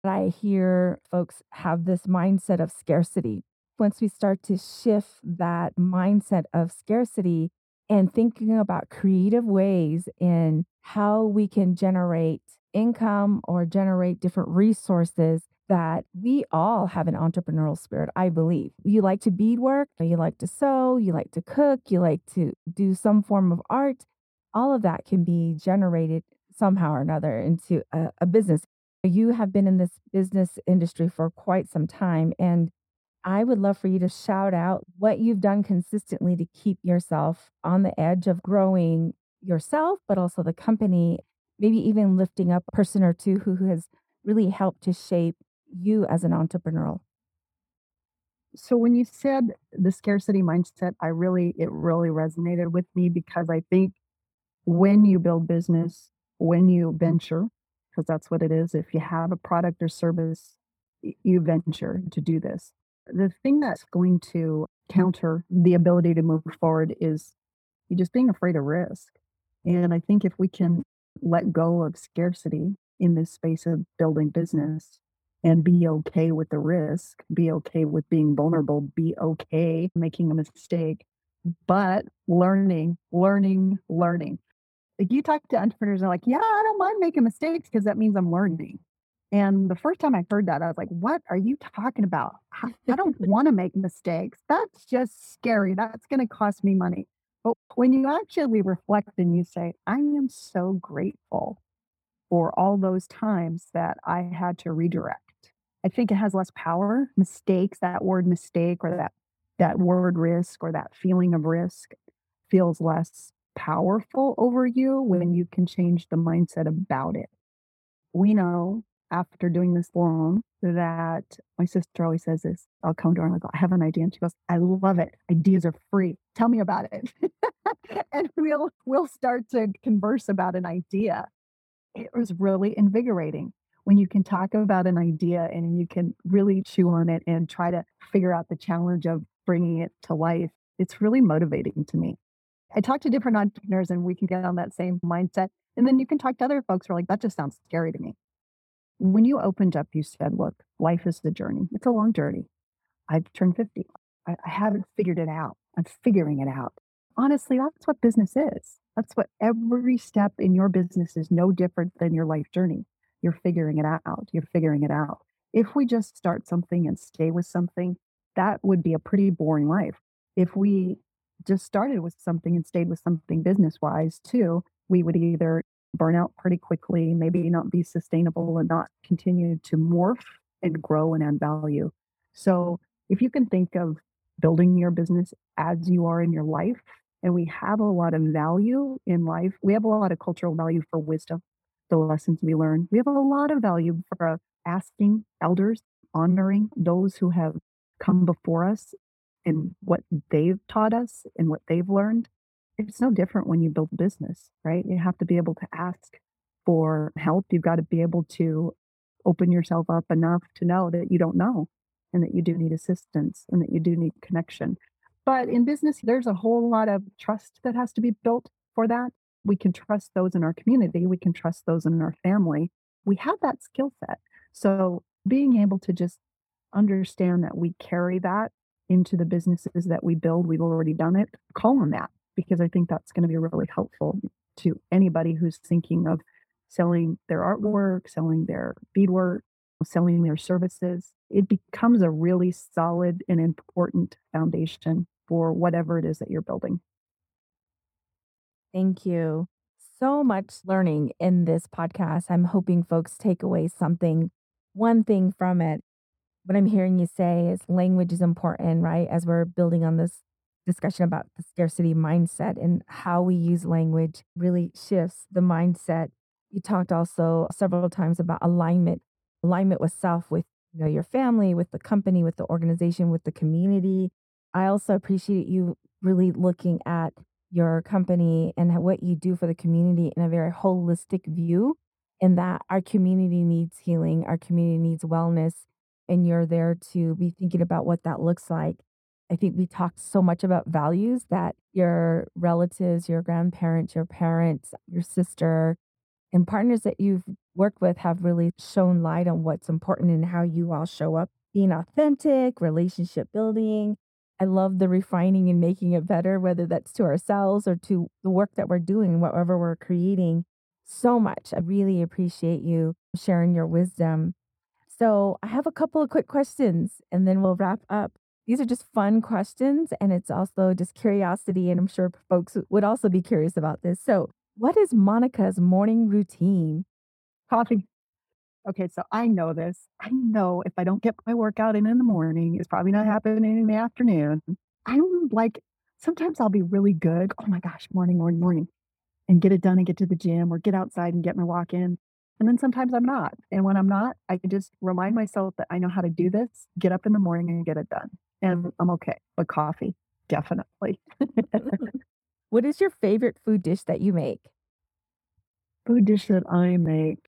I hear folks have this mindset of scarcity. Once we start to shift that mindset of scarcity and thinking about creative ways in how we can generate income or generate different resources that we all have an entrepreneurial spirit, I believe. You like to beadwork, you like to sew, you like to cook, you like to do some form of art. All of that can be generated somehow or another into a, a business. You have been in this business industry for quite some time. And I would love for you to shout out what you've done consistently to keep yourself on the edge of growing yourself, but also the company, maybe even lifting up a person or two who, who has really helped to shape you as an entrepreneur. So when you said the scarcity mindset, I really it really resonated with me because I think when you build business, when you mm. venture, because that's what it is, if you have a product or service, you venture to do this. The thing that's going to counter the ability to move forward is you just being afraid of risk. And I think if we can let go of scarcity in this space of building business and be okay with the risk, be okay with being vulnerable, be okay making a mistake, but learning, learning, learning. Like you talk to entrepreneurs, they're like, yeah, I don't mind making mistakes because that means I'm learning. And the first time I heard that, I was like, what are you talking about? I I don't want to make mistakes. That's just scary. That's going to cost me money. But when you actually reflect and you say, I am so grateful for all those times that I had to redirect. I think it has less power. Mistakes, that word mistake or that that word risk or that feeling of risk feels less powerful over you when you can change the mindset about it. We know after doing this long that my sister always says this. I'll come to her and I go, I have an idea. And she goes, I love it. Ideas are free. Tell me about it. and we'll we'll start to converse about an idea it was really invigorating when you can talk about an idea and you can really chew on it and try to figure out the challenge of bringing it to life. It's really motivating to me. I talk to different entrepreneurs and we can get on that same mindset. And then you can talk to other folks who are like, that just sounds scary to me. When you opened up, you said, look, life is the journey. It's a long journey. I've turned 50. I, I haven't figured it out. I'm figuring it out. Honestly, that's what business is. That's what every step in your business is no different than your life journey. You're figuring it out. You're figuring it out. If we just start something and stay with something, that would be a pretty boring life. If we just started with something and stayed with something business wise too, we would either burn out pretty quickly, maybe not be sustainable and not continue to morph and grow and add value. So if you can think of building your business as you are in your life, and we have a lot of value in life. We have a lot of cultural value for wisdom, the lessons we learn. We have a lot of value for asking elders, honoring those who have come before us and what they've taught us and what they've learned. It's no different when you build a business, right? You have to be able to ask for help. You've got to be able to open yourself up enough to know that you don't know and that you do need assistance and that you do need connection. But in business, there's a whole lot of trust that has to be built for that. We can trust those in our community, we can trust those in our family. We have that skill set. So being able to just understand that we carry that into the businesses that we build, we've already done it, call on that because I think that's going to be really helpful to anybody who's thinking of selling their artwork, selling their beadwork, selling their services. It becomes a really solid and important foundation for whatever it is that you're building. Thank you. So much learning in this podcast. I'm hoping folks take away something, one thing from it. What I'm hearing you say is language is important, right? As we're building on this discussion about the scarcity mindset and how we use language really shifts the mindset. You talked also several times about alignment, alignment with self, with you know your family, with the company, with the organization, with the community. I also appreciate you really looking at your company and what you do for the community in a very holistic view, in that our community needs healing, our community needs wellness, and you're there to be thinking about what that looks like. I think we talked so much about values that your relatives, your grandparents, your parents, your sister, and partners that you've worked with have really shown light on what's important and how you all show up being authentic, relationship building. I love the refining and making it better, whether that's to ourselves or to the work that we're doing, whatever we're creating. So much. I really appreciate you sharing your wisdom. So, I have a couple of quick questions and then we'll wrap up. These are just fun questions and it's also just curiosity. And I'm sure folks would also be curious about this. So, what is Monica's morning routine? Coffee. Okay, so I know this. I know if I don't get my workout in in the morning, it's probably not happening in the afternoon. I'm like, sometimes I'll be really good. Oh my gosh, morning, morning, morning, and get it done and get to the gym or get outside and get my walk in. And then sometimes I'm not. And when I'm not, I can just remind myself that I know how to do this, get up in the morning and get it done. And I'm okay. But coffee, definitely. What is your favorite food dish that you make? Food dish that I make.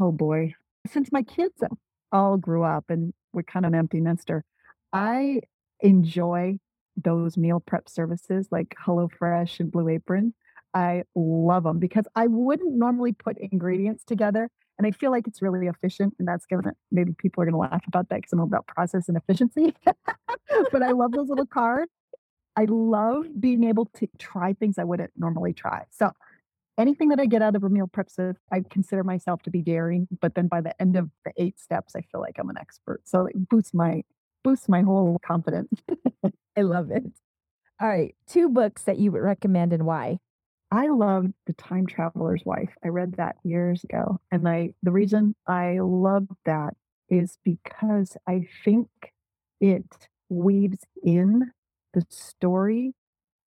Oh boy. Since my kids all grew up and we're kind of an empty nester, I enjoy those meal prep services like HelloFresh and Blue Apron. I love them because I wouldn't normally put ingredients together. And I feel like it's really efficient. And that's gonna maybe people are gonna laugh about that because I'm all about process and efficiency. but I love those little cards. I love being able to try things I wouldn't normally try. So anything that I get out of a meal prep set, I consider myself to be daring. But then by the end of the eight steps, I feel like I'm an expert. So it boosts my boosts my whole confidence. I love it. All right, two books that you would recommend and why. I loved The Time Traveler's Wife. I read that years ago. And I the reason I love that is because I think it weaves in the story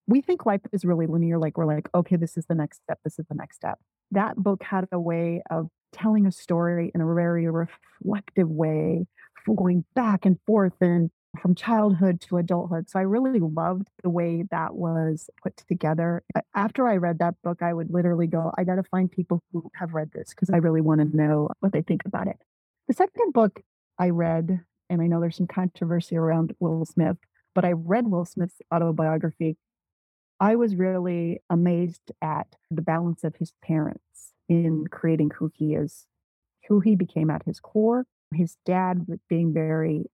we think life is really linear, like we're like, okay, this is the next step, this is the next step. That book had a way of telling a story in a very reflective way, going back and forth and from childhood to adulthood. So I really loved the way that was put together. After I read that book, I would literally go, I got to find people who have read this because I really want to know what they think about it. The second book I read, and I know there's some controversy around Will Smith, but I read Will Smith's autobiography I was really amazed at the balance of his parents in creating who he is, who he became at his core. His dad being very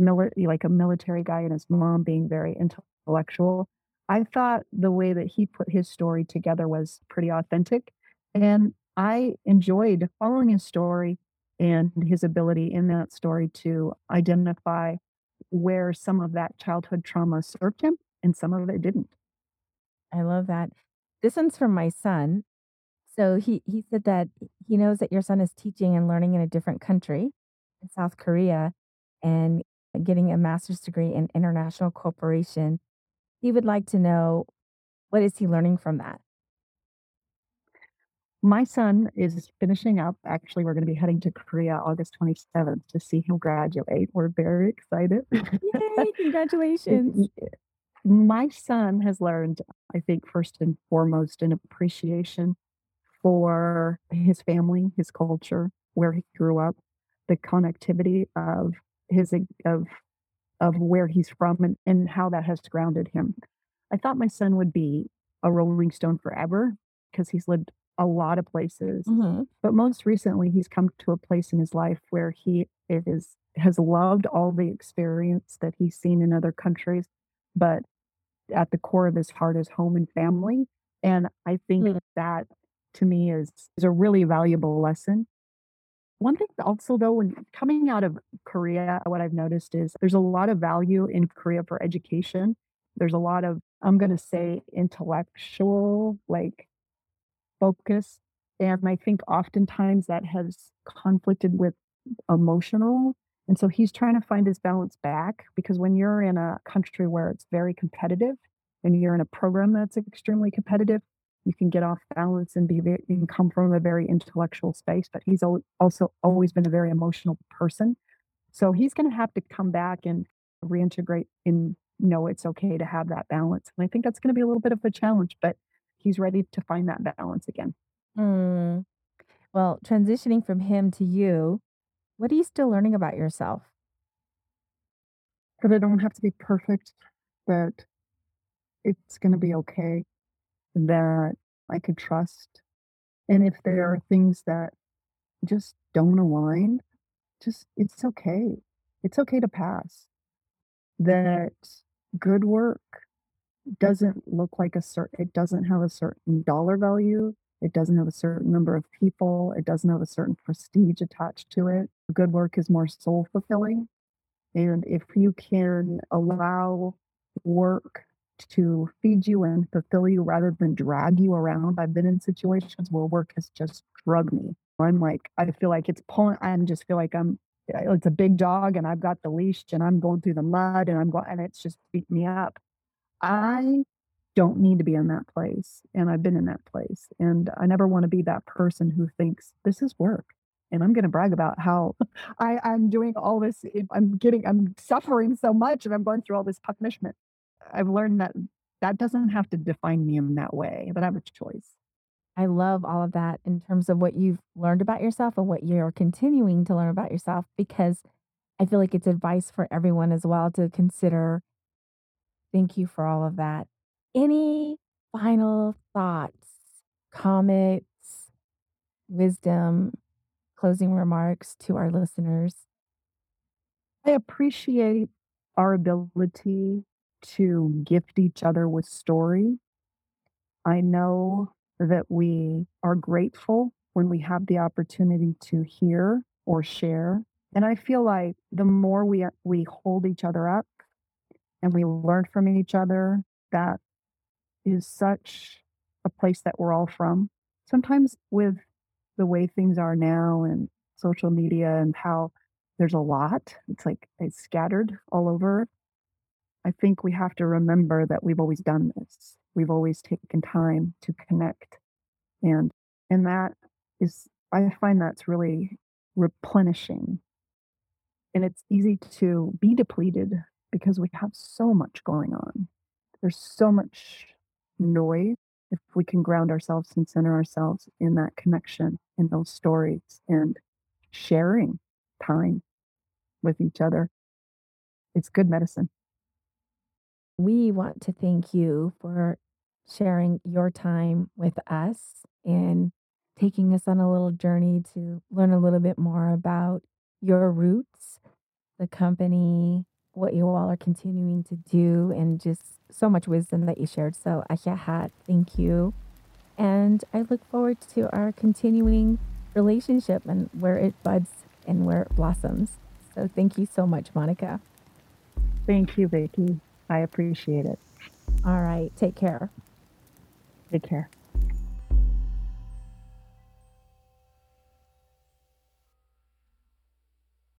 mili- like a military guy, and his mom being very intellectual. I thought the way that he put his story together was pretty authentic, and I enjoyed following his story and his ability in that story to identify where some of that childhood trauma served him and some of it didn't. I love that. This one's from my son. So he he said that he knows that your son is teaching and learning in a different country, in South Korea, and getting a master's degree in international cooperation. He would like to know what is he learning from that? My son is finishing up. Actually, we're going to be heading to Korea August 27th to see him graduate. We're very excited. Yay, congratulations. My son has learned, I think, first and foremost, an appreciation for his family, his culture, where he grew up, the connectivity of his of of where he's from and, and how that has grounded him. I thought my son would be a Rolling Stone forever because he's lived a lot of places. Mhm. But most recently, he's come to a place in his life where he is has loved all the experience that he's seen in other countries, but at the core of his heart is home and family. And I think Mm. that to me is is a really valuable lesson. One thing also though, when coming out of Korea, what I've noticed is there's a lot of value in Korea for education. There's a lot of, I'm gonna say, intellectual like focus. And I think oftentimes that has conflicted with emotional. And so he's trying to find his balance back because when you're in a country where it's very competitive and you're in a program that's extremely competitive, you can get off balance and be very, and come from a very intellectual space. But he's al- also always been a very emotional person. So he's going to have to come back and reintegrate and know it's okay to have that balance. And I think that's going to be a little bit of a challenge, but he's ready to find that balance again. Mm. Well, transitioning from him to you, what are you still learning about yourself? that I don't have to be perfect, that it's going to be okay, that I could trust. And if there are things that just don't align, just it's okay. It's okay to pass. That good work doesn't look like a certain, it doesn't have a certain dollar value. It doesn't have a certain number of people. It doesn't have a certain prestige attached to it. Good work is more soul fulfilling. And if you can allow work to feed you and fulfill you rather than drag you around, I've been in situations where work has just drugged me I'm like, I feel like it's pulling, I just feel like I'm, uh, it's a big dog and I've got the leash and I'm going through the mud and I'm going, and it's just beating me up. I don't need to be in that place. And I've been in that place. And I never want to be that person who thinks this is work. And I'm going to brag about how I, I'm doing all this. I'm getting, I'm suffering so much and I'm going through all this punishment. I've learned that that doesn't have to define me in that way, but I have a choice. I love all of that in terms of what you've learned about yourself and what you're continuing to learn about yourself because I feel like it's advice for everyone as well to consider. Thank you for all of that. Any final thoughts, comments, wisdom, closing remarks to our listeners? I appreciate our ability to gift each other with story. I know that we are grateful when we have the opportunity to hear or share. And I feel like the more we we hold each other up and we learn from each other, that is such a place that we're all from. Sometimes with the way things are now and social media and how there's a lot, it's like it's scattered all over. I think we have to remember that we've always done this. We've always taken time to connect. And and that is I find that's really replenishing. And it's easy to be depleted because we have so much going on. There's so much noise if we can ground ourselves and center ourselves in that connection in those stories and sharing time with each other. It's good medicine. We want to thank you for sharing your time with us and taking us on a little journey to learn a little bit more about your roots, the company, what you all are continuing to do, and just so much wisdom that you shared. So, Ayahat, thank you. And I look forward to our continuing relationship and where it buds and where it blossoms. So, thank you so much, Monica. Thank you, Vicki. I appreciate it. All right. Take care. Take care.